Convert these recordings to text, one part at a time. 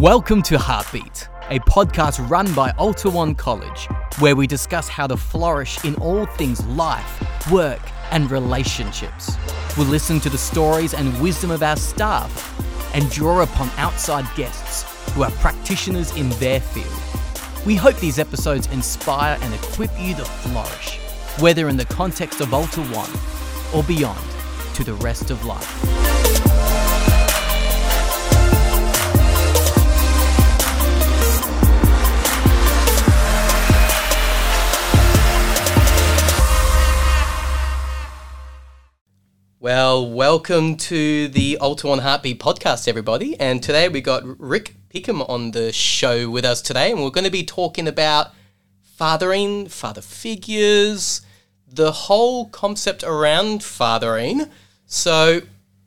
Welcome to Heartbeat, a podcast run by Alta One College, where we discuss how to flourish in all things life, work, and relationships. We'll listen to the stories and wisdom of our staff and draw upon outside guests who are practitioners in their field. We hope these episodes inspire and equip you to flourish, whether in the context of Alta One or beyond to the rest of life. Well, welcome to the Alta One Heartbeat podcast, everybody. And today we got Rick Pekan on the show with us today, and we're going to be talking about fathering, father figures, the whole concept around fathering. So,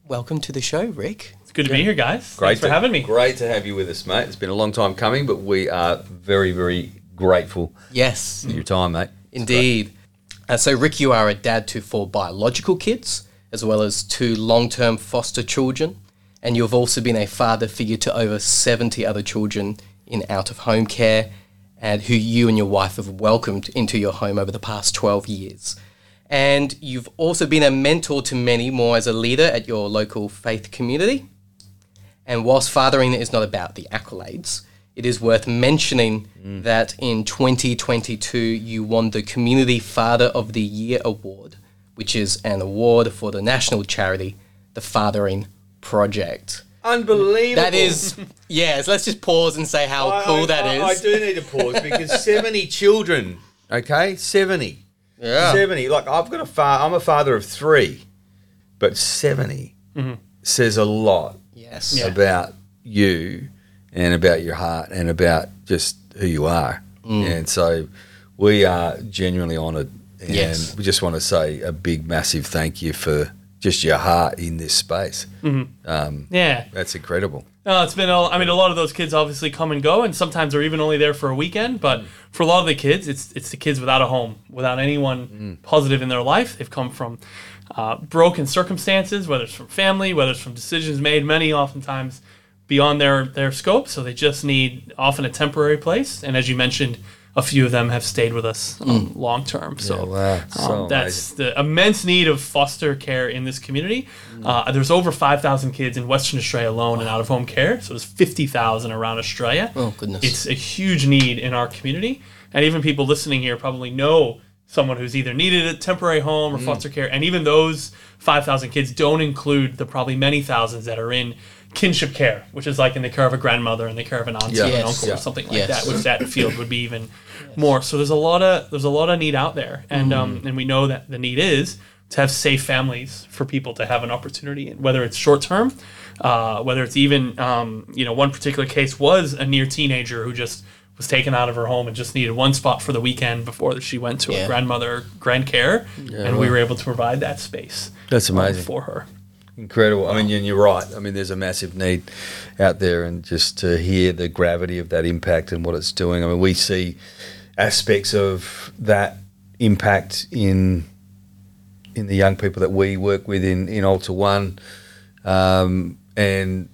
welcome to the show, Rick. It's good to be here, guys. Great Thanks for to, having me. Great to have you with us, mate. It's been a long time coming, but we are very, very grateful Yes, for your time, mate. indeed. Uh, so, Rick, you are a dad to four biological kids, as well as two long term foster children. And you've also been a father figure to over 70 other children in out of home care, and who you and your wife have welcomed into your home over the past 12 years. And you've also been a mentor to many more as a leader at your local faith community. And whilst fathering is not about the accolades, it is worth mentioning mm. that in 2022 you won the Community Father of the Year award, which is an award for the national charity, the Fathering Project. Unbelievable. That is, yes, let's just pause and say how I- cool I, that I, is. I do need to pause because 70 children, okay? 70. Yeah. 70. Like, I've got a fa- I'm a father of three, but 70 says a lot Yes. Yeah. about you and about your heart and about just who you are. Mm. And so we are genuinely honoured. And Yes. we just want to say a big, massive thank you for just your heart in this space. Um, Yeah. that's incredible. No, it's been. A, I mean, a lot of those kids obviously come and go, and sometimes they're even only there for a weekend. But for a lot of the kids, it's it's the kids without a home, without anyone positive in their life. They've come from uh, broken circumstances, whether it's from family, whether it's from decisions made, many oftentimes beyond their their scope. So they just need often a temporary place. And as you mentioned, a few of them have stayed with us um, long term. So Yeah, wow. um, So that's the immense need of foster care in this community. Uh, there's over 5,000 kids in Western Australia alone in out of home care. So there's 50,000 around Australia. Oh, goodness. It's a huge need in our community. And even people listening here probably know someone who's either needed a temporary home or foster care. And even those 5,000 kids don't include the probably many thousands that are in kinship care, which is like in the care of a grandmother and the care of an auntie Yeah. or an uncle Yeah. or something like Yes. that, which that field would be even more. So there's a lot of there's a lot of need out there, and um, and we know that the need is to have safe families for people to have an opportunity, in, whether it's short term, uh, whether it's even um, you know one particular case was a near teenager who just was taken out of her home and just needed one spot for the weekend before she went to Yeah. a grandmother grand care, and we were able to provide that space That's um, amazing. for her. Incredible. I mean, and you're right. I mean, there's a massive need out there, and just to hear the gravity of that impact and what it's doing. I mean, we see aspects of that impact in in the young people that we work with in in Alta One, um, and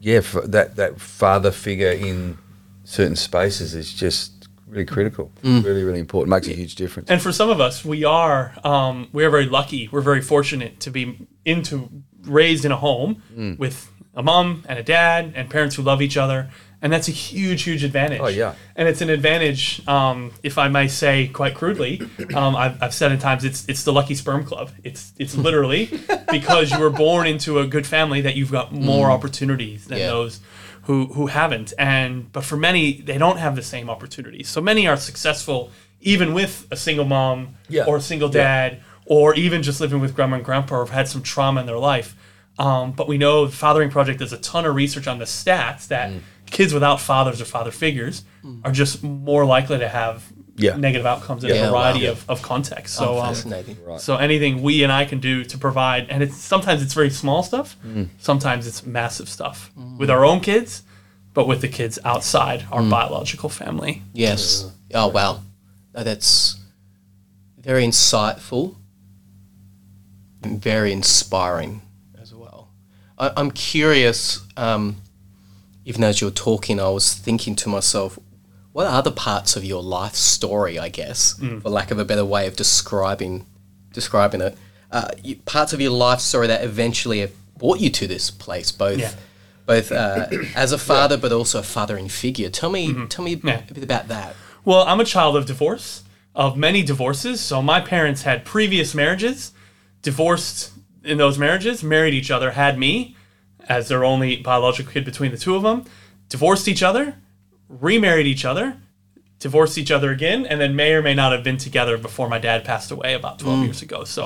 yeah, f that that father figure in certain spaces is just really critical. Really, really important. Makes a huge difference. And for some of us, we are um, we are very lucky. We're very fortunate to be into raised in a home Mm. with a mom and a dad and parents who love each other, and that's a huge, huge advantage. Oh, yeah. and it's an advantage, um, if I may say quite crudely. Um, I've, I've said at times it's it's the lucky sperm club. It's it's literally because you were born into a good family that you've got more opportunities than Yeah. those who who haven't and but for many they don't have the same opportunities so many are successful even with a single mom Yeah. or a single Yeah. Dad or even just living with grandma and grandpa or have had some trauma in their life um, but we know the fathering project does a ton of research on the stats that Mm. kids without fathers or father figures are just more likely to have Yeah. negative outcomes in Yeah, a variety wow. of, of contexts so Oh, um, fascinating. so anything we and I can do to provide, and it's sometimes it's very small stuff, sometimes it's massive stuff with our own kids, but with the kids outside our biological family. Yes. Oh wow, No, that's very insightful and very inspiring as well. I, I'm curious um, even as you're talking, I was thinking to myself, what are the parts of your life story? I guess, Mm. for lack of a better way of describing describing it, uh, you, parts of your life story that eventually have brought you to this place, both. Yeah. Both uh, as a father, but also a fathering figure. Tell me, tell me Mm-hmm. Yeah. a bit about that. Well, I'm a child of divorce, of many divorces. So my parents had previous marriages, divorced in those marriages, married each other, had me as their only biological kid between the two of them, divorced each other, remarried each other, divorced each other again, and then may or may not have been together before my dad passed away about 12 years ago. So,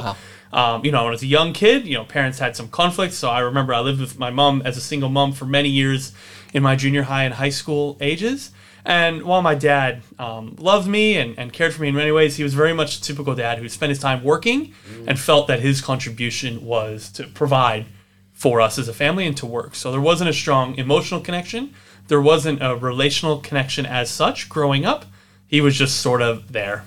um, you know, when I was a young kid, you know, parents had some conflicts. So I remember I lived with my mom as a single mom for many years in my junior high and high school ages. And while my dad um, loved me and, and cared for me in many ways, he was very much a typical dad who spent his time working and felt that his contribution was to provide for us as a family and to work. So there wasn't a strong emotional connection. There wasn't a relational connection as such growing up. He was just sort of there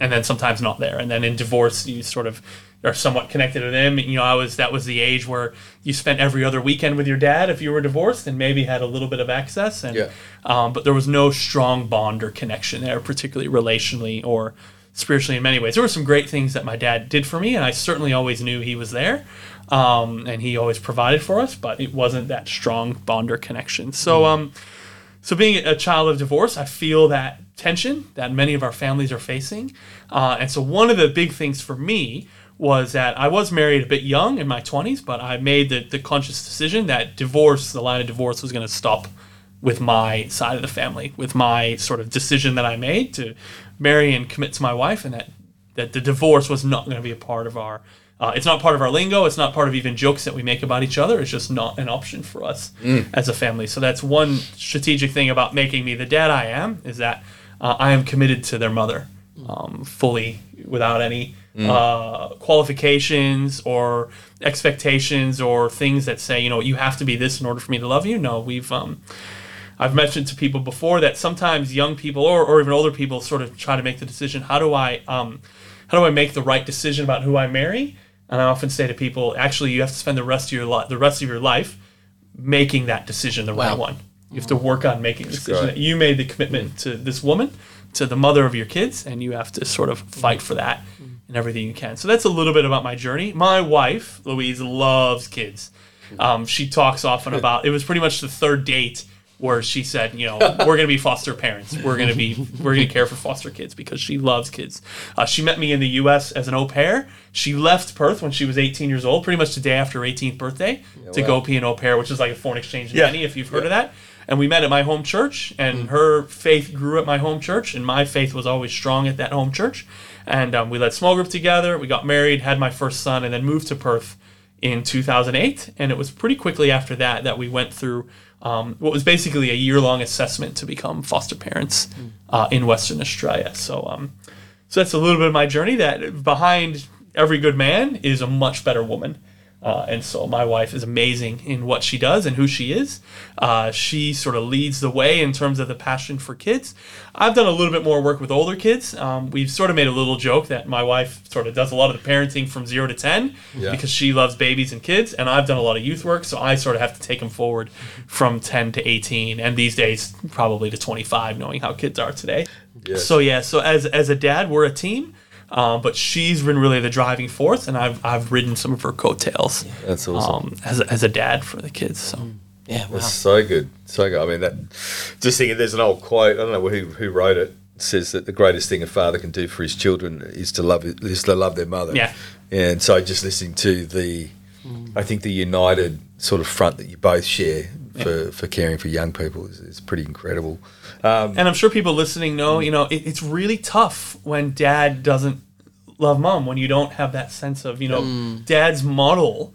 and then sometimes not there. And then in divorce, you sort of are somewhat connected with him. You know, I was that was the age where you spent every other weekend with your dad if you were divorced, and maybe had a little bit of access. And Yeah. um, but there was no strong bond or connection there, particularly relationally or spiritually in many ways. There were some great things that my dad did for me, and I certainly always knew he was there, um, and he always provided for us. But it wasn't that strong bond or connection. So. Um, so, being a child of divorce, I feel that tension that many of our families are facing. Uh, and so, one of the big things for me was that I was married a bit young in my 20s, but I made the, the conscious decision that divorce, the line of divorce, was going to stop with my side of the family, with my sort of decision that I made to marry and commit to my wife, and that, that the divorce was not going to be a part of our. Uh, it's not part of our lingo. It's not part of even jokes that we make about each other. It's just not an option for us as a family. So that's one strategic thing about making me the dad I am is that uh, I am committed to their mother um, fully, without any uh, qualifications or expectations or things that say you know you have to be this in order for me to love you. No, we've um, I've mentioned to people before that sometimes young people or, or even older people sort of try to make the decision how do I um, how do I make the right decision about who I marry? And I often say to people, actually, you have to spend the rest of your life the rest of your life making that decision the right one. You have to work on making the decision that you made the commitment to this woman, to the mother of your kids, and you have to sort of fight for that and everything you can. So that's a little bit about my journey. My wife, Louise, loves kids. Um, she talks often about it was pretty much the third date where she said, you know, we're going to be foster parents. We're going to be we're going to care for foster kids because she loves kids. Uh, she met me in the U.S. as an au pair. She left Perth when she was 18 years old, pretty much the day after her 18th birthday, to go be an au pair, which is like a foreign exchange Yeah. nanny, if you've heard of that. And we met at my home church, and her faith grew at my home church, and my faith was always strong at that home church. And um, we led small group together. We got married, had my first son, and then moved to Perth in 2008. And it was pretty quickly after that that we went through um, what was basically a year long assessment to become foster parents uh, in Western Australia. So, um, so that's a little bit of my journey. That behind every good man is a much better woman. Uh, and so my wife is amazing in what she does and who she is. Uh, she sort of leads the way in terms of the passion for kids. I've done a little bit more work with older kids. Um, we've sort of made a little joke that my wife sort of does a lot of the parenting from zero to 10 Yeah. because she loves babies and kids. And I've done a lot of youth work. So I sort of have to take them forward from 10 to 18. And these days, probably to 25, knowing how kids are today. Yes. So yeah, so as as a dad, we're a team, uh, but she's been really the driving force, and I've I've ridden some of her coattails. That's awesome. Um, as a, as a dad for the kids. So Yeah, wow. That's so good, so good. I mean, that just thinking. There's an old quote. I don't know who who wrote it. It says that the greatest thing a father can do for his children is to love is to love their mother. Yeah. And so, just listening to the, I think the united sort of front that you both share for, for caring for young people is, is pretty incredible. Um, and I'm sure people listening know, you know, it, it's really tough when dad doesn't love mom, when you don't have that sense of, you know, mm. dad's model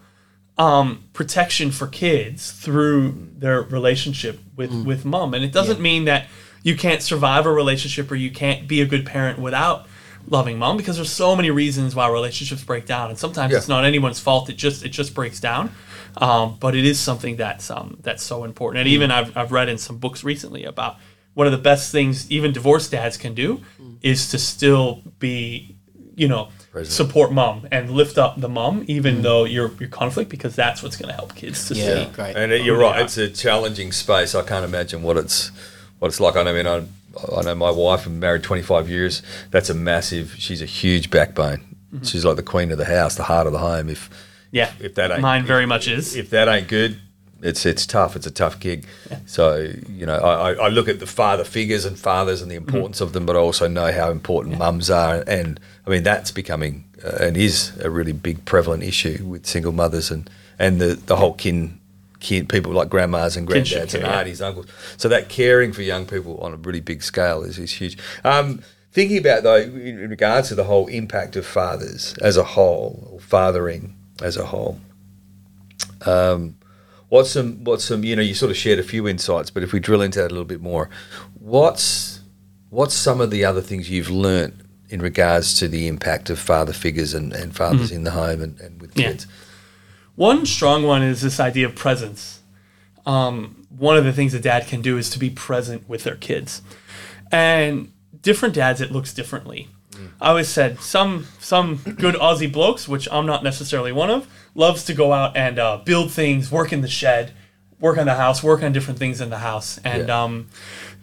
um, protection for kids through their relationship with, mm. with mom. And it doesn't mean that you can't survive a relationship or you can't be a good parent without loving mom because there's so many reasons why relationships break down and sometimes Yeah. it's not anyone's fault it just it just breaks down um, but it is something that's um, that's so important and even mm. I've, I've read in some books recently about one of the best things even divorced dads can do mm. is to still be you know Present. support mom and lift up the mom even mm. though you're you're conflict because that's what's going to help kids to Yeah. see Great. And it, you're Yeah. right. It's a challenging space. I can't imagine what it's what it's like. I mean, I, I know my wife. I'm married 25 years. That's a massive. She's a huge backbone. Mm-hmm. She's like the queen of the house, the heart of the home. If yeah if that ain't mine if- very much is if that ain't good, it's it's tough. It's a tough gig. So you know, I, I- look at the father figures and fathers and the Mm-hmm. importance of them, but I also know how important mums are, and I mean that's becoming uh, and is a really big prevalent issue with single mothers and and the the whole kin. Kid, people like grandmas and granddads and care, yeah. uncles. So that caring for young people on a really big scale is, is huge. Um, thinking about though, in in regards to the whole impact of fathers as a whole, or fathering as a whole, um, what's some what's some you know you sort of shared a few insights, but if we drill into that a little bit more, what's what's some of the other things you've learnt in regards to the impact of father figures and, and fathers in the home and, and with Yeah. kids? One strong one is this idea of presence. Um, one of the things a dad can do is to be present with their kids. And different dads, it looks differently. I always said some some good Aussie blokes, which I'm not necessarily one of, loves to go out and uh, build things, work in the shed, work on the house, work on different things in the house. And Yeah. um,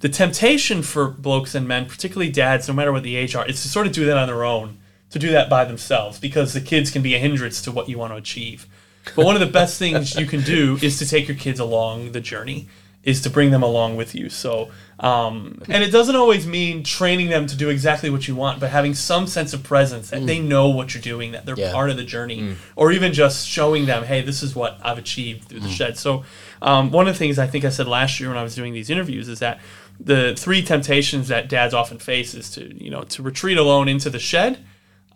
the temptation for blokes and men, particularly dads, no matter what the age are, is to sort of do that on their own, to do that by themselves, because the kids can be a hindrance to what you want to achieve. But one of the best things you can do is to take your kids along the journey, is to bring them along with you. So, um, and it doesn't always mean training them to do exactly what you want, but having some sense of presence that they know what you're doing, that they're Yeah. part of the journey, or even just showing them, hey, this is what I've achieved through the shed. So, um, one of the things I think I said last year when I was doing these interviews is that the three temptations that dads often face is to, you know, to retreat alone into the shed,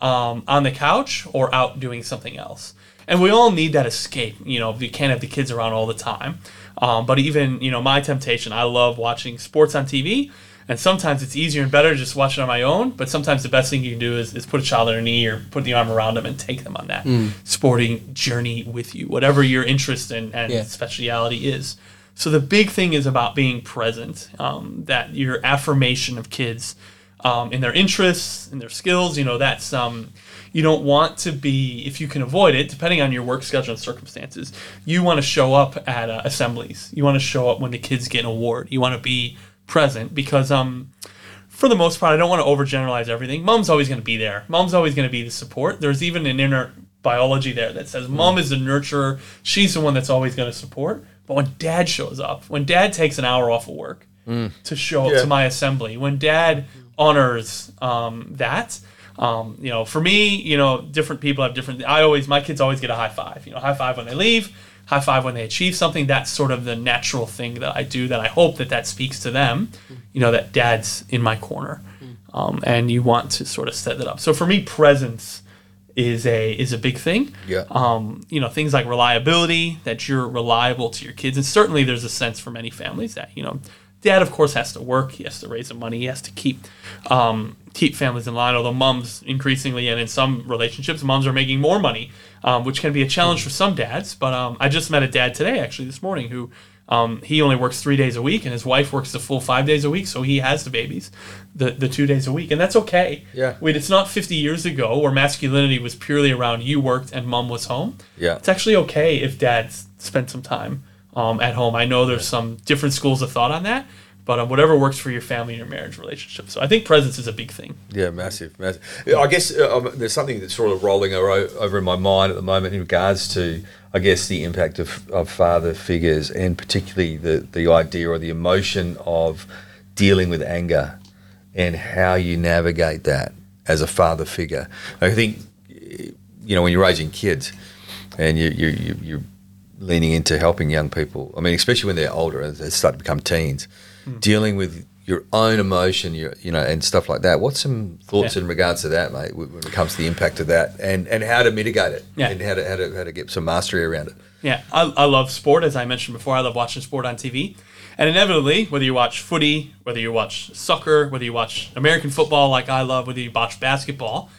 um, on the couch, or out doing something else. And we all need that escape. You know, you can't have the kids around all the time. Um, but even, you know, my temptation, I love watching sports on TV. And sometimes it's easier and better to just watch it on my own. But sometimes the best thing you can do is, is put a child on your knee or put the arm around them and take them on that sporting journey with you, whatever your interest and, and Yeah. speciality is. So the big thing is about being present, um, that your affirmation of kids um, in their interests, in their skills, you know, that's, um, you don't want to be, if you can avoid it, depending on your work schedule and circumstances, you want to show up at uh, assemblies. You want to show up when the kids get an award. You want to be present because, um, for the most part, I don't want to overgeneralize everything. Mom's always going to be there. Mom's always going to be the support. There's even an inner biology there that says mom is the nurturer. She's the one that's always going to support. But when dad shows up, when dad takes an hour off of work to show up Yeah. to my assembly, when dad honors um, that, um, you know, for me, you know, different people have different. I always, my kids always get a high five. You know, high five when they leave, high five when they achieve something. That's sort of the natural thing that I do. That I hope that that speaks to them. You know, that dad's in my corner, um, and you want to sort of set that up. So for me, presence is a is a big thing. Yeah. Um, you know, things like reliability, that you're reliable to your kids, and certainly there's a sense for many families that you know, dad of course has to work, he has to raise the money, he has to keep um, keep families in line. Although moms increasingly, and in some relationships, moms are making more money, um, which can be a challenge for some dads. But um, I just met a dad today, actually this morning, who um, he only works three days a week, and his wife works the full five days a week, so he has the babies, the the two days a week, and that's okay. Yeah. Wait, it's not 50 years ago where masculinity was purely around you worked and mom was home. Yeah. It's actually okay if dad s- spent some time um, at home. I know there's some different schools of thought on that, but um, whatever works for your family and your marriage relationship. So I think presence is a big thing. Yeah, massive, massive. I guess uh, um, there's something that's sort of rolling over in my mind at the moment in regards to, I guess, the impact of, of father figures and particularly the, the idea or the emotion of dealing with anger and how you navigate that as a father figure. I think, you know, when you're raising kids and you, you, you, you're leaning into helping young people, I mean, especially when they're older and they start to become teens, dealing with your own emotion, your, you know, and stuff like that. What's some thoughts Yeah. in regards to that, mate, when it comes to the impact of that and, and how to mitigate it Yeah. and how to, how, to, how to get some mastery around it? Yeah, I, I love sport, as I mentioned before. I love watching sport on TV. And inevitably, whether you watch footy, whether you watch soccer, whether you watch American football like I love, whether you watch basketball,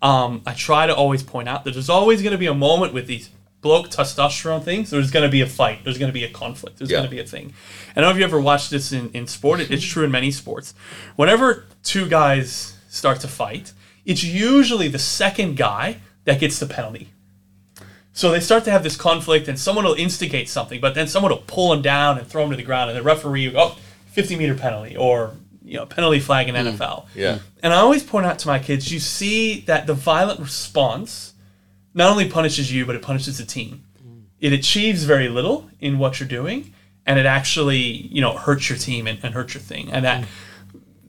um, I try to always point out that there's always going to be a moment with these bloke testosterone things. There's going to be a fight. There's going to be a conflict. There's Yeah. going to be a thing. I don't know if you ever watched this in, in sport. It, it's true in many sports. Whenever two guys start to fight, it's usually the second guy that gets the penalty. So they start to have this conflict, and someone will instigate something, but then someone will pull him down and throw him to the ground, and the referee will go, oh, 50 meter penalty, or you know, penalty flag in hmm. NFL. Yeah. And I always point out to my kids, you see that the violent response not only punishes you, but it punishes the team. Mm. It achieves very little in what you're doing, and it actually, you know, hurts your team and, and hurts your thing. And that mm.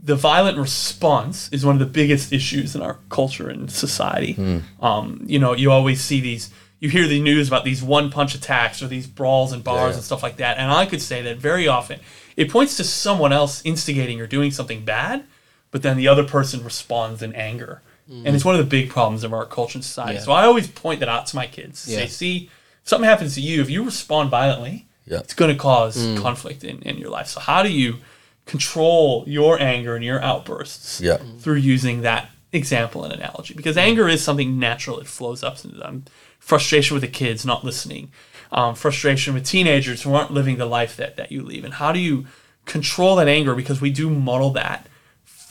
the violent response is one of the biggest issues in our culture and society. Mm. Um, you know, you always see these, you hear the news about these one punch attacks or these brawls and bars Yeah. and stuff like that. And I could say that very often it points to someone else instigating or doing something bad, but then the other person responds in anger. Mm-hmm. And it's one of the big problems of our culture and society. Yeah. So I always point that out to my kids. Yeah. Say, see, something happens to you, if you respond violently, Yeah. it's going to cause mm. conflict in, in your life. So how do you control your anger and your outbursts Yeah. through using that example and analogy? Because mm-hmm. anger is something natural; it flows up into them. Frustration with the kids not listening, um, frustration with teenagers who aren't living the life that that you lead. And how do you control that anger? Because we do model that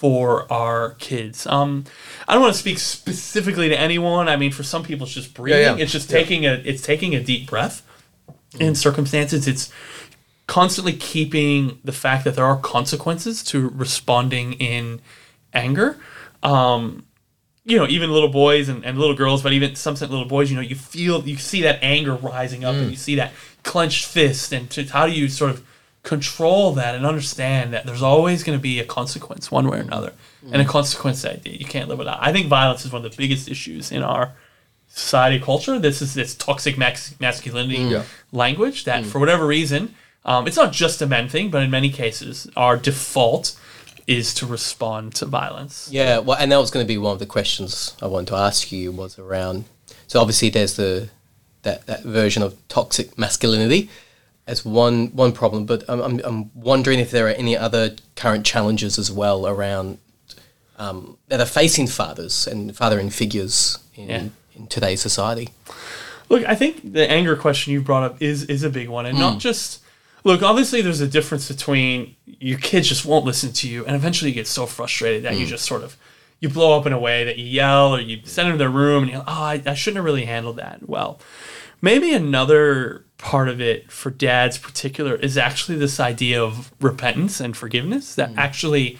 for our kids. Um, I don't want to speak specifically to anyone. I mean, for some people, it's just breathing. yeah. It's just Yeah. taking a it's taking a deep breath. In circumstances, it's constantly keeping the fact that there are consequences to responding in anger. Um, you know, even little boys and, and little girls, but even some little boys, you know, you feel, you see that anger rising up and you see that clenched fist. And to, how do you sort of control that and understand that there's always going to be a consequence one way or another and a mm. consequence that you can't live without? I think violence is one of the biggest issues in our society culture. This is this toxic max- masculinity mm. Yeah. language that, mm. for whatever reason, um, it's not just a men thing, but in many cases, our default is to respond to violence. Yeah, well, and that was going to be one of the questions I wanted to ask you was around. So obviously, there's the that, that version of toxic masculinity as one one problem, but I'm, I'm, I'm wondering if there are any other current challenges as well around um, that are facing fathers and fathering figures in, Yeah. in today's society. Look, I think the anger question you brought up is is a big one, and not just look. Obviously, there's a difference between your kids just won't listen to you, and eventually you get so frustrated that you just sort of you blow up in a way that you yell or you send them to their room and you're like, oh, I, I shouldn't have really handled that well. Maybe another part of it for dads, particular, is actually this idea of repentance and forgiveness. That mm. actually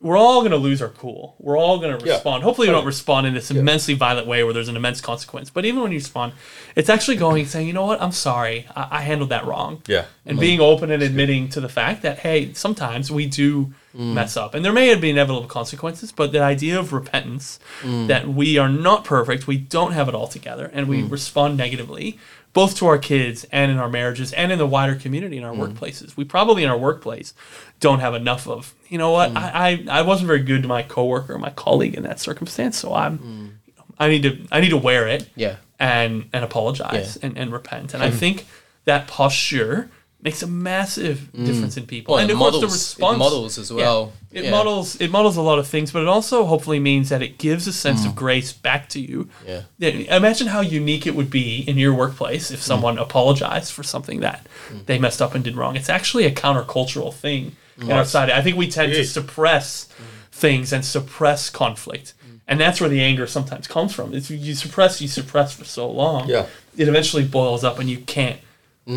we're all going to lose our cool. We're all going to Yeah. respond. Hopefully, we don't respond in this immensely violent way where there's an immense consequence. But even when you respond, it's actually going and saying, you know what, I'm sorry. I, I handled that wrong. Yeah. And mm. being open and admitting to the fact that, hey, sometimes we do mm. mess up. And there may have be inevitable consequences, but the idea of repentance that we are not perfect, we don't have it all together, and we respond negatively, both to our kids and in our marriages and in the wider community in our mm. workplaces. We probably in our workplace don't have enough of, you know what, mm. I, I, I wasn't very good to my coworker or my colleague in that circumstance, so I'm mm. I need to I need to wear it Yeah. and and apologize and, and repent. And I Hmm. think that posture makes a massive mm. difference in people. Well, and it of course, models, the it response models as yeah. well. It Yeah. models it models a lot of things, but it also hopefully means that it gives a sense of mm. grace back to you. Yeah. Yeah, Imagine how unique it would be in your workplace if mm. someone apologized for something that they messed up and did wrong. It's actually a countercultural thing in our society. I think we tend to Yeah. suppress things and suppress conflict. And that's where the anger sometimes comes from. If you suppress, you suppress for so long. Yeah. It eventually boils up and you can't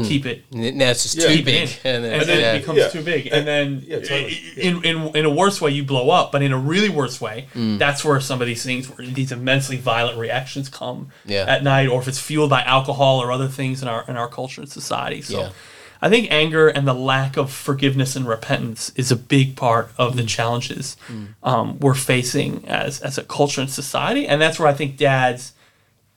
keep it N- Now it's just Yeah. too big. And then, and then yeah. it becomes Yeah. too big. And then Yeah, totally. in, in in a worse way, you blow up. But in a really worse way, Mm. that's where some of these things, where these immensely violent reactions come Yeah. at night, or if it's fueled by alcohol or other things in our in our culture and society. So. Yeah. I think anger and the lack of forgiveness and repentance is a big part of Mm. the challenges um, we're facing as as a culture and society, and that's where I think dads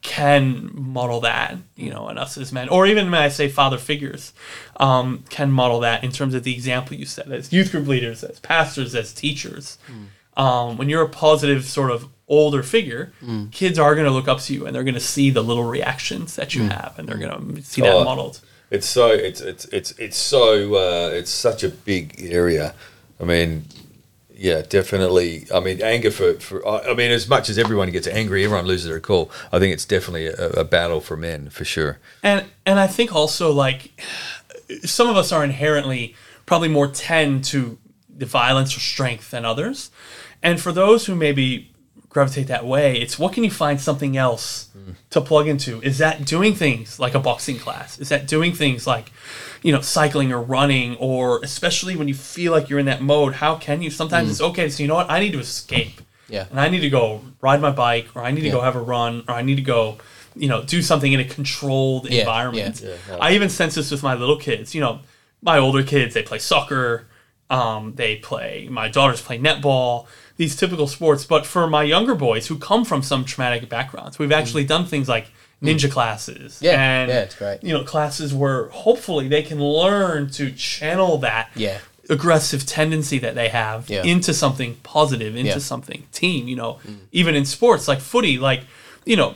can model that, you know, and us as men, or even when I say father figures, um, can model that in terms of the example you set as youth group leaders, as pastors, as teachers. Um, when you're a positive sort of older figure, kids are going to look up to you and they're going to see the little reactions that you have, and they're going to see that Oh. modeled. It's so it's it's it's it's so uh, it's such a big area. I mean, yeah, definitely. I mean, anger for for I mean, as much as everyone gets angry, everyone loses their cool. I think it's definitely a, a battle for men for sure. And and I think also like some of us are inherently probably more tend to the violence or strength than others. And for those who maybe gravitate that way. It's what can you find something else to plug into? Is that doing things like a boxing class? Is that doing things like, you know, cycling or running or especially when you feel like you're in that mode, how can you sometimes it's okay, so you know what? I need to escape. Yeah. And I need to go ride my bike or I need to Yeah. go have a run or I need to go, you know, do something in a controlled Yeah, environment. Yeah, I even sense this with my little kids. You know, my older kids, they play soccer, um, they play, my daughters play netball, these typical sports. But for my younger boys who come from some traumatic backgrounds, we've actually done things like ninja classes. Mm. Yeah, And, yeah, it's great. You know, classes where hopefully they can learn to channel that Yeah. aggressive tendency that they have Yeah. into something positive, into Yeah. something team. You know, even in sports like footy, like you know,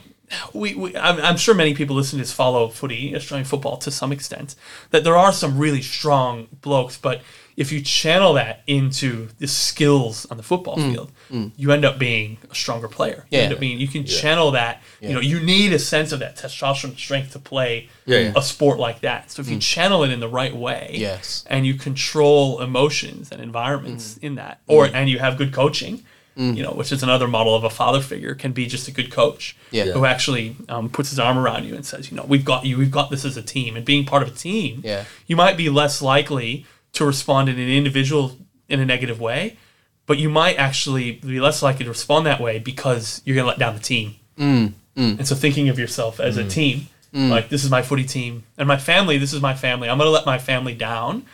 we, we I'm, I'm sure many people listening to this follow footy, Australian football to some extent. That there are some really strong blokes, but if you channel that into the skills on the football mm. field, mm. you end up being a stronger player. You Yeah. end up being you can channel that. You know, you need a sense of that testosterone strength to play Yeah, yeah. a sport like that. So if you mm. channel it in the right way, Yes. and you control emotions and environments in that or and you have good coaching you know which is another model of a father figure can be just a good coach Yeah. who actually um, puts his arm around you and says you know we've got you we've got this as a team and being part of a team Yeah. you might be less likely to respond in an individual in a negative way but you might actually be less likely to respond that way because you're going to let down the team mm, mm. and so thinking of yourself as a mm. team, like this is my footy team and my family, this is my family. I'm going to let my family down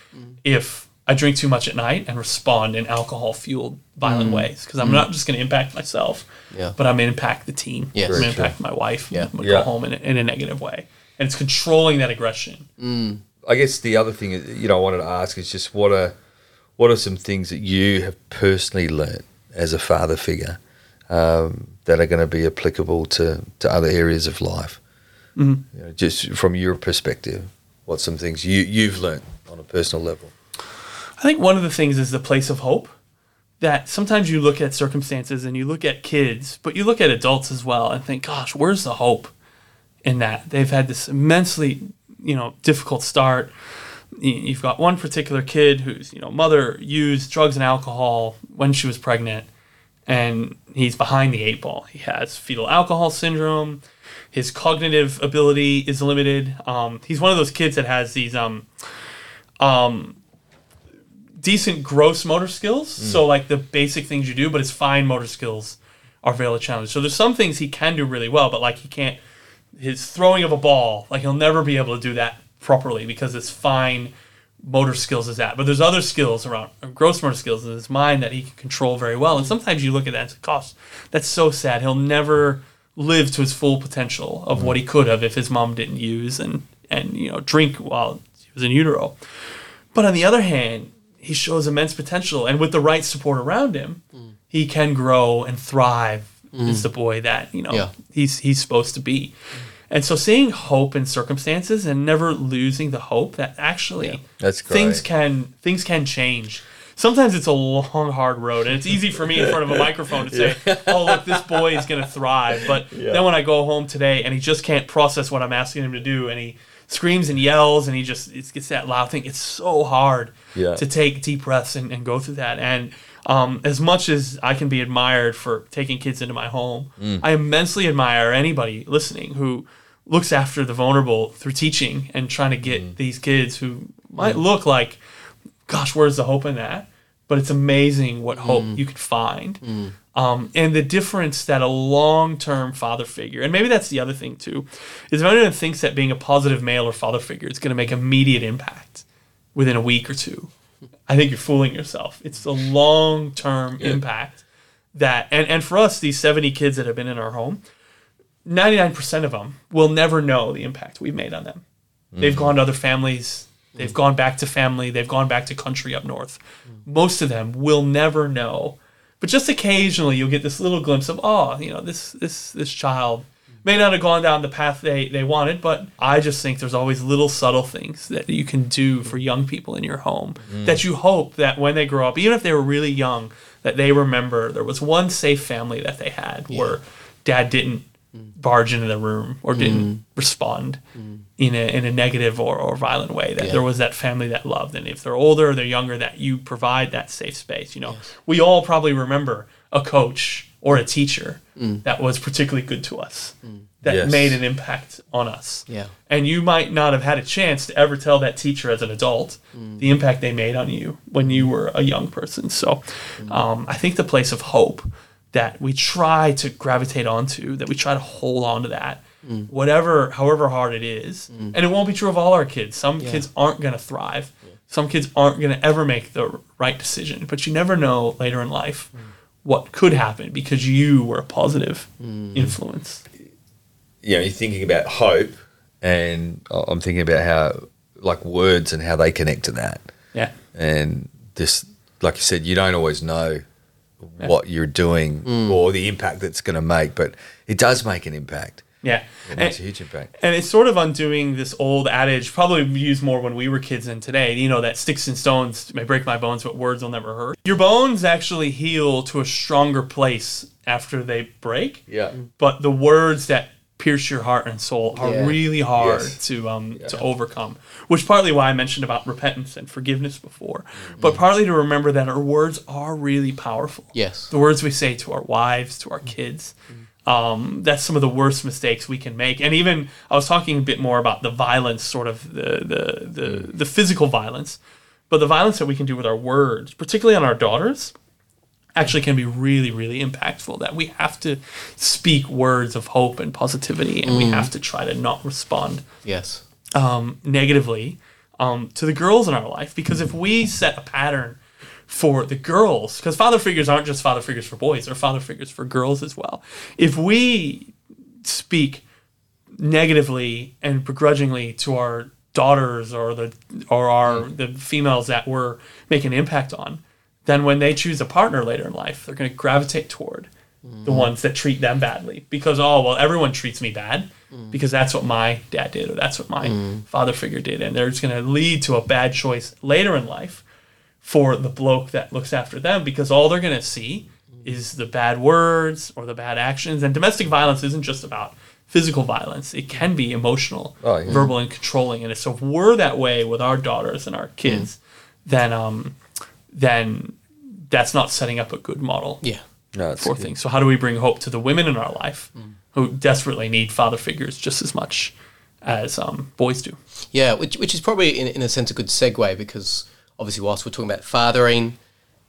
if I drink too much at night and respond in alcohol fueled violent ways because I'm not just going to impact myself, Yeah. but I'm going to impact the team. Yes. I'm going to impact my wife. Yeah. I'm going to Yeah. go home in a, in a negative way. And it's controlling that aggression. I guess the other thing you know I wanted to ask is just what are what are some things that you have personally learnt as a father figure um, that are going to be applicable to, to other areas of life? You know, just from your perspective, what's some things you you've learnt on a personal level? I think one of the things is the place of hope. That sometimes you look at circumstances and you look at kids, but you look at adults as well and think, gosh, where's the hope in that? They've had this immensely, you know, difficult start. You've got one particular kid whose, you know, mother used drugs and alcohol when she was pregnant, and he's behind the eight ball. He has fetal alcohol syndrome. His cognitive ability is limited. Um, he's one of those kids that has these um, decent gross motor skills. So like the basic things you do, but his fine motor skills are very challenged. So there's some things he can do really well, but like he can't. His throwing of a ball, like he'll never be able to do that properly because his fine motor skills is that. But there's other skills around gross motor skills in his mind that he can control very well. And sometimes you look at that and say, "Gosh, that's so sad. He'll never live to his full potential of what he mm. could have if his mom didn't use and and you know drink while he was in utero." But on the other hand, he shows immense potential, and with the right support around him, mm. he can grow and thrive. Is mm. the boy that you know Yeah. he's he's supposed to be, and so seeing hope in circumstances and never losing the hope that actually That's things can things can change. Sometimes it's a long, hard road, and it's easy for me in front of a microphone to say, "Oh, look, this boy is going to thrive." But then when I go home today and he just can't process what I'm asking him to do, and he screams and yells, and he just it gets that loud thing. It's so hard Yeah. to take deep breaths and, and go through that. And um, as much as I can be admired for taking kids into my home, mm. I immensely admire anybody listening who looks after the vulnerable through teaching and trying to get mm. these kids who might mm. look like, gosh, where's the hope in that? But it's amazing what hope you could find. Um, and the difference that a long term father figure, and maybe that's the other thing too, is if anyone thinks that being a positive male or father figure is going to make immediate impact within a week or two, I think you're fooling yourself. It's the long term impact that, and, and for us, these 70 kids that have been in our home, 99% of them will never know the impact we've made on them. They've mm-hmm. gone to other families, they've mm. gone back to family, they've gone back to country up north. Mm. Most of them will never know. But just occasionally you'll get this little glimpse of, oh, you know, this this this child may not have gone down the path they, they wanted, but I just think there's always little subtle things that you can do mm-hmm. for young people in your home mm-hmm. that you hope that when they grow up, even if they were really young, that they remember. There was one safe family that they had where dad didn't mm. barge into the room or didn't mm. respond mm. in a in a negative or, or violent way. That Yeah. there was that family that loved, and if they're older or they're younger, that you provide that safe space. You know, we all probably remember a coach or a teacher mm. that was particularly good to us, mm. that Yes. made an impact on us. Yeah. And you might not have had a chance to ever tell that teacher as an adult mm. the impact they made on you when you were a young person. So um, I think the place of hope that we try to gravitate onto, that we try to hold on to that, whatever, however hard it is. And it won't be true of all our kids. Some kids aren't going to thrive. Some kids aren't going to ever make the right decision. But you never know later in life what could happen because you were a positive mm. influence. you know, you're thinking about hope, and I'm thinking about how, like, words and how they connect to that. Yeah. And this, like you said, you don't always know what you're doing mm. or the impact that's going to make, but it does make an impact. Yeah. It And- makes a huge impact. And it's sort of undoing this old adage, probably used more when we were kids than today. You know, that sticks and stones may break my bones, but words will never hurt. Your bones actually heal to a stronger place after they break. Yeah. But the words that pierce your heart and soul are Yeah. really hard Yes. to um to overcome. Which partly why I mentioned about repentance and forgiveness before, but partly to remember that our words are really powerful Yes. the words we say to our wives, to our kids. Um, that's some of the worst mistakes we can make. And even I was talking a bit more about the violence, sort of the the the, the physical violence, but the violence that we can do with our words, particularly on our daughters, actually can be really really impactful. That we have to speak words of hope and positivity, and we have to try to not respond Yes. um, negatively um, to the girls in our life because if we set a pattern for the girls because father figures aren't just father figures for boys they're father figures for girls as well. If we speak negatively and begrudgingly to our daughters or the or our the females that we're making an impact on then when they choose a partner later in life they're going to gravitate toward the mm-hmm. ones that treat them badly. Because oh well everyone treats me bad mm. because that's what my dad did or that's what my mm. father figure did. And they're just going to lead to a bad choice later in life for the bloke that looks after them because all they're going to see is the bad words or the bad actions and domestic violence isn't just about physical violence it can be emotional Oh, yeah. verbal and controlling and so if we're that way with our daughters and our kids then um then that's not setting up a good model Yeah. No, it's for good. things. So how do we bring hope to the women in our life who desperately need father figures just as much as um, boys do? Yeah, which which is probably in, in a sense a good segue because obviously whilst we're talking about fathering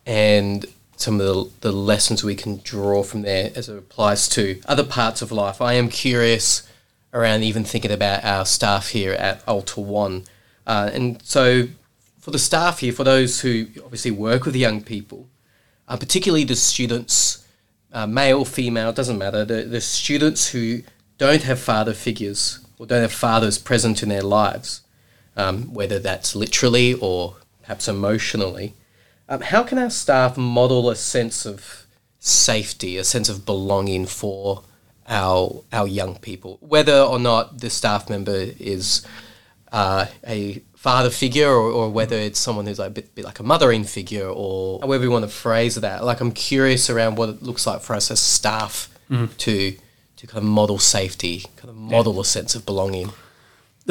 and some of the, the lessons we can draw from there as it applies to other parts of life, I am curious around even thinking about our staff here at Alta One, uh, and so for the staff here, for those who obviously work with young people, uh, particularly the students, uh, male, female, doesn't matter, the, the students who don't have father figures or don't have fathers present in their lives, um, whether that's literally or perhaps emotionally, um, how can our staff model a sense of safety, a sense of belonging for our our young people, whether or not the staff member is uh, a father figure or, or whether it's someone who's like a bit, bit like a mothering figure or however you want to phrase that. Like I'm curious around what it looks like for us as staff to to kind of model safety, kind of model a sense of belonging.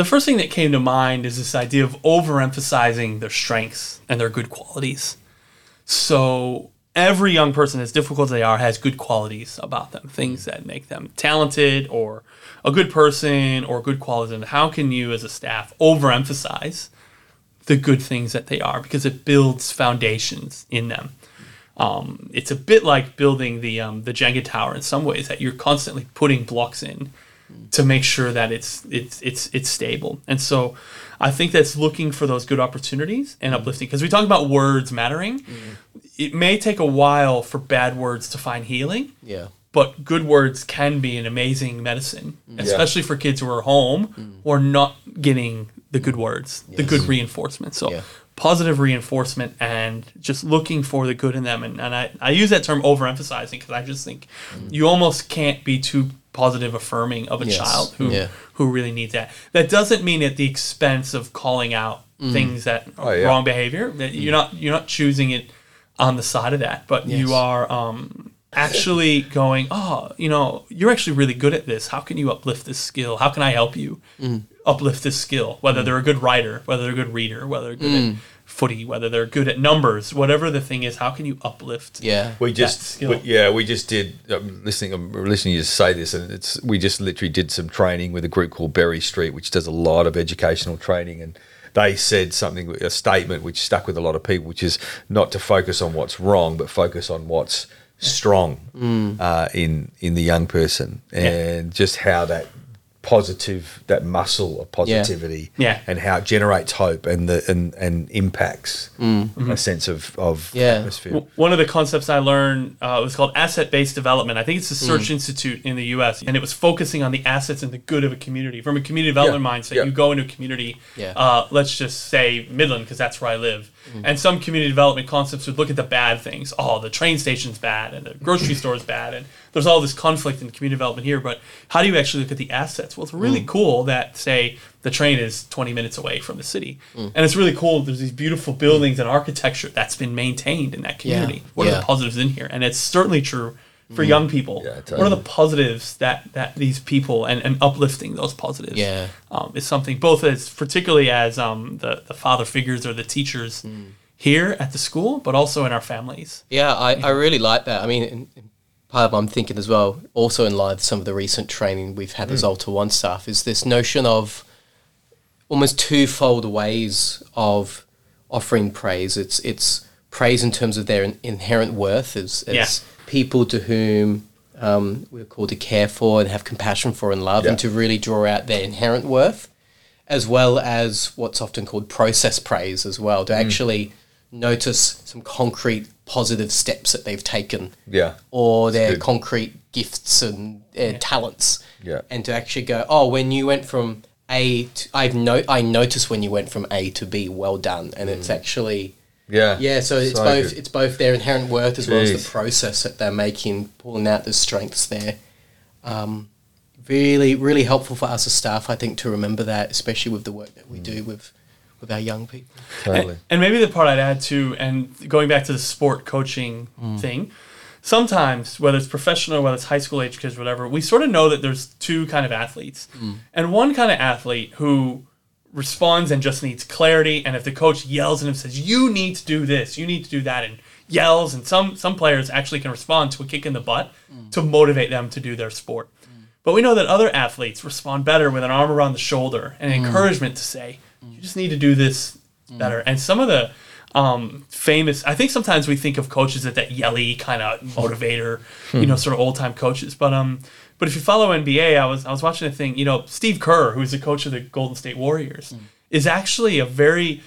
The first thing that came to mind is this idea of overemphasizing their strengths and their good qualities. So every young person, as difficult as they are, has good qualities about them, things that make them talented or a good person or good qualities. And how can you, as a staff, overemphasize the good things that they are because it builds foundations in them. Um, it's a bit like building the um, the Jenga tower in some ways that you're constantly putting blocks in to make sure that it's it's it's it's stable. And so I think that's looking for those good opportunities and uplifting because we talk about words mattering. Mm-hmm. It may take a while for bad words to find healing, Yeah. but good words can be an amazing medicine, mm-hmm. especially for kids who are home mm-hmm. or not getting the good words, the good reinforcement. So Yeah. positive reinforcement and just looking for the good in them. And, and I, I use that term overemphasizing because I just think you almost can't be too positive affirming of a Yes. child who Yeah. who really needs that. That doesn't mean at the expense of calling out mm. things that are Oh, yeah. wrong behavior. That you're mm. not you're not choosing it on the side of that, but you are um, actually going, oh, you know, you're actually really good at this. How can you uplift this skill? How can I help you mm. uplift this skill? Whether they're a good writer, whether they're a good reader, whether they're good at footy, whether they're good at numbers, whatever the thing is, how can you uplift? Yeah. We just, skill. we- yeah, we just did. I'm listening, I'm listening to you say this, and it's we just literally did some training with a group called Berry Street, which does a lot of educational training, and they said something, a statement which stuck with a lot of people, which is not to focus on what's wrong, but focus on what's strong uh, in in the young person, and just how that positive, that muscle of positivity, Yeah. and how it generates hope and the and and impacts a sense of of Yeah. atmosphere. W- One of the concepts I learned uh, was called asset based development. I think it's the Hmm. Search Institute in the US, and it was focusing on the assets and the good of a community. From a community development Yeah, mindset, yeah. you go into a community, Yeah. uh, let's just say Midland, because that's where I live. Hmm. And some community development concepts would look at the bad things. Oh, the train station's bad, and the grocery store's bad, and there's all this conflict in community development here. But how do you actually look at the assets? Well, it's really cool that, say, the train is 20 minutes away from the city. Hmm. And it's really cool. There's these beautiful buildings and architecture that's been maintained in that community. What are the positives in here? And it's certainly true for young people. Yeah, What are the positives that, that these people and, and uplifting those positives Yeah. um, is something both as particularly as um, the, the father figures or the teachers here at the school, but also in our families. Yeah, I, I really like that. I mean, in, in part of what I'm thinking as well, also in line with some of the recent training we've had as Alta One staff, is this notion of almost twofold ways of offering praise. It's it's praise in terms of their in- inherent worth. As, as Yeah. people to whom um, we're called to care for and have compassion for and love, and to really draw out their inherent worth, as well as what's often called process praise as well, to actually notice some concrete positive steps that they've taken Yeah. or their good. concrete gifts and uh, talents. Yeah. And to actually go, oh, when you went from A to, I've no, I noticed when you went from A to B, well done. And it's actually, Yeah. yeah, so it's So both, good. it's both their inherent worth as well as the process that they're making, pulling out the strengths there. Um, really, really helpful for us as staff, I think, to remember that, especially with the work that we Mm. do with, with our young people. Totally. And, and maybe the part I'd add too, and going back to the sport coaching mm. thing, sometimes whether it's professional or whether it's high school age kids, whatever, we sort of know that there's two kind of athletes, mm. and one kind of athlete who responds and just needs clarity. And if the coach yells at him, says, "You need to do this, you need to do that," and yells, and some some players actually can respond to a kick in the butt mm. to motivate them to do their sport. But we know that other athletes respond better with an arm around the shoulder and encouragement to say, "You just need to do this better." And some of the um, famous, I think sometimes we think of coaches as that yelly kind of motivator, you know, sort of old time coaches. But um, but if you follow NBA, I was I was watching a thing. You know, Steve Kerr, who's the coach of the Golden State Warriors, is actually a very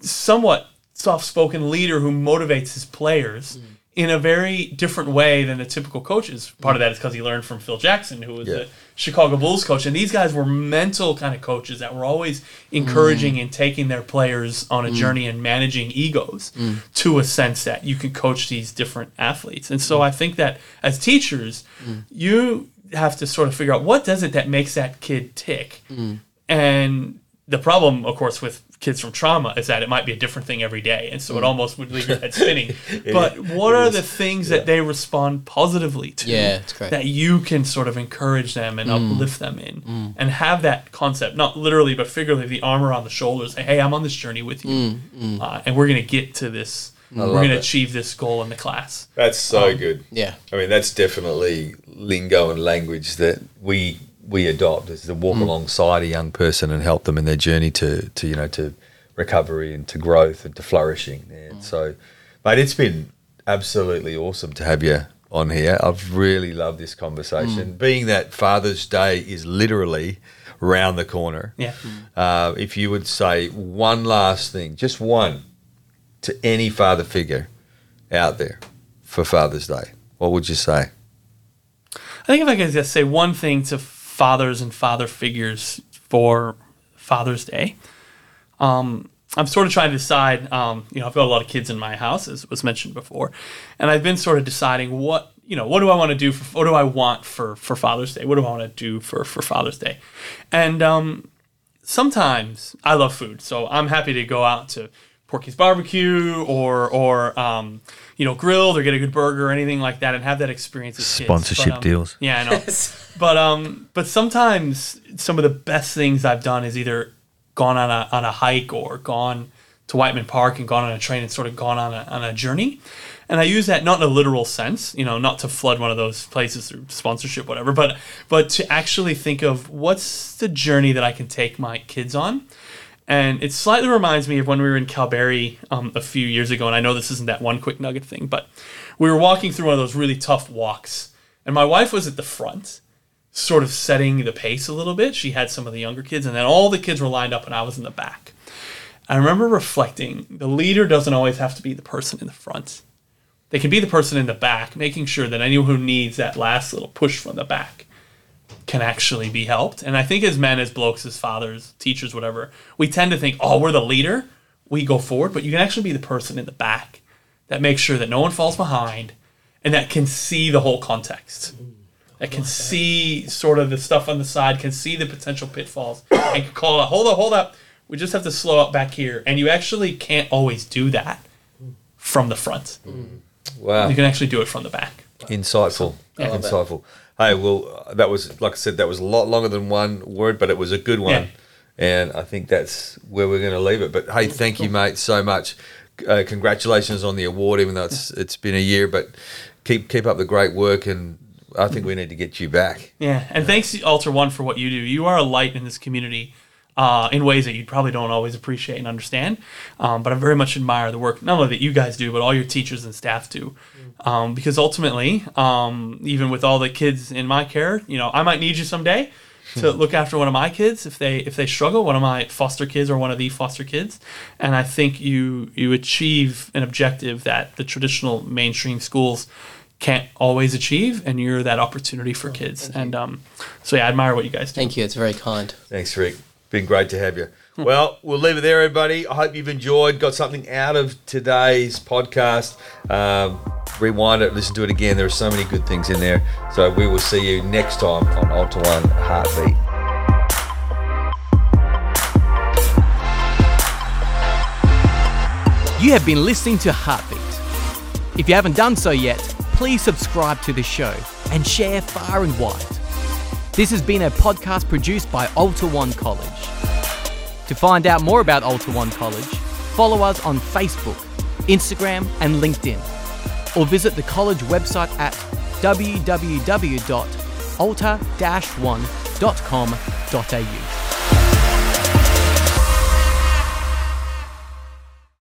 somewhat soft-spoken leader who motivates his players in a very different way than the typical coaches. Part of that is because he learned from Phil Jackson, who was Yeah. Chicago Bulls coach, and these guys were mental kind of coaches that were always encouraging mm. and taking their players on a mm. journey and managing egos mm. to a sense that you can coach these different athletes. And so I think that as teachers, you have to sort of figure out what does it that makes that kid tick. And the problem, of course, with kids from trauma is that it might be a different thing every day, and so it mm. almost would leave your head spinning. but what are is. the things that they respond positively to? Yeah, it's great. That you can sort of encourage them and mm. uplift them in, mm. and have that concept, not literally but figuratively, the arm around the shoulders. Say, hey, I'm on this journey with you, Uh, and we're going to get to this. We're going to that. achieve this goal in the class. That's so um, good. Yeah. I mean, that's definitely lingo and language that we we adopt is to walk hmm. alongside a young person and help them in their journey to to you know to recovery and to growth and to flourishing. And hmm. so, mate, it's been absolutely awesome to have you on here. I've really loved this conversation. Hmm. Being that Father's Day is literally round the corner. Yeah. Uh, if you would say one last thing, just one, to any father figure out there for Father's Day, what would you say? I think if I could just say one thing to fathers and father figures for Father's Day, um, I'm sort of trying to decide. Um, you know, I've got a lot of kids in my house, as was mentioned before, and I've been sort of deciding what you know, what do I want to do for, what do I want for for Father's Day? What do I want to do for for Father's Day? And um, sometimes I love food, so I'm happy to go out to Porky's Barbecue or or um, you know grilled or get a good burger or anything like that and have that experience. As kids. Sponsorship um, deals. Yeah, I know. but um, but sometimes some of the best things I've done is either gone on a on a hike or gone to Whiteman Park and gone on a train and sort of gone on a, on a journey. And I use that not in a literal sense, you know, not to flood one of those places through sponsorship, whatever, but but to actually think of what's the journey that I can take my kids on. And it slightly reminds me of when we were in Calgary um, a few years ago. And I know this isn't that one quick nugget thing, but we were walking through one of those really tough walks. And my wife was at the front, sort of setting the pace a little bit. She had some of the younger kids, and then all the kids were lined up, and I was in the back. I remember reflecting the leader doesn't always have to be the person in the front they can be the person in the back, making sure that anyone who needs that last little push from the back can actually be helped. And I think as men, as blokes, as fathers, teachers, whatever, we tend to think, oh, we're the leader, we go forward, but you can actually be the person in the back that makes sure that no one falls behind and that can see the whole context. That can see sort of the stuff on the side, can see the potential pitfalls, and can call it, hold up, hold up. We just have to slow up back here. And you actually can't always do that from the front. Mm. Wow. You can actually do it from the back. Insightful. Yeah. Insightful. Hey, well, that was, like I said, that was a lot longer than one word, but it was a good one. Yeah. And I think that's where we're going to leave it. But hey, thank cool. you, mate, so much. Uh, congratulations on the award, even though it's it's been a year. But keep keep up the great work, and I think we need to get you back. Yeah, and thanks Alta One for what you do. You are a light in this community uh, in ways that you probably don't always appreciate and understand. Um, but I very much admire the work not only that you guys do, but all your teachers and staff do. Um, because ultimately, um, even with all the kids in my care, you know, I might need you someday to hmm. look after one of my kids if they if they struggle, one of my foster kids or one of the foster kids. And I think you you achieve an objective that the traditional mainstream schools can't always achieve, and you're that opportunity for oh, kids. And um, so yeah, I admire what you guys do. Thank you. It's very kind. Thanks, Rick. Been great to have you. Well, we'll leave it there, everybody. I hope you've enjoyed, got something out of today's podcast. Um, rewind it, listen to it again. There are so many good things in there. So we will see you next time on Alta One Heartbeat. You have been listening to Heartbeat. If you haven't done so yet, please subscribe to the show and share far and wide. This has been a podcast produced by Alta One College. To find out more about Alta One College, follow us on Facebook, Instagram, and LinkedIn, or visit the college website at www.altar-one.com.au.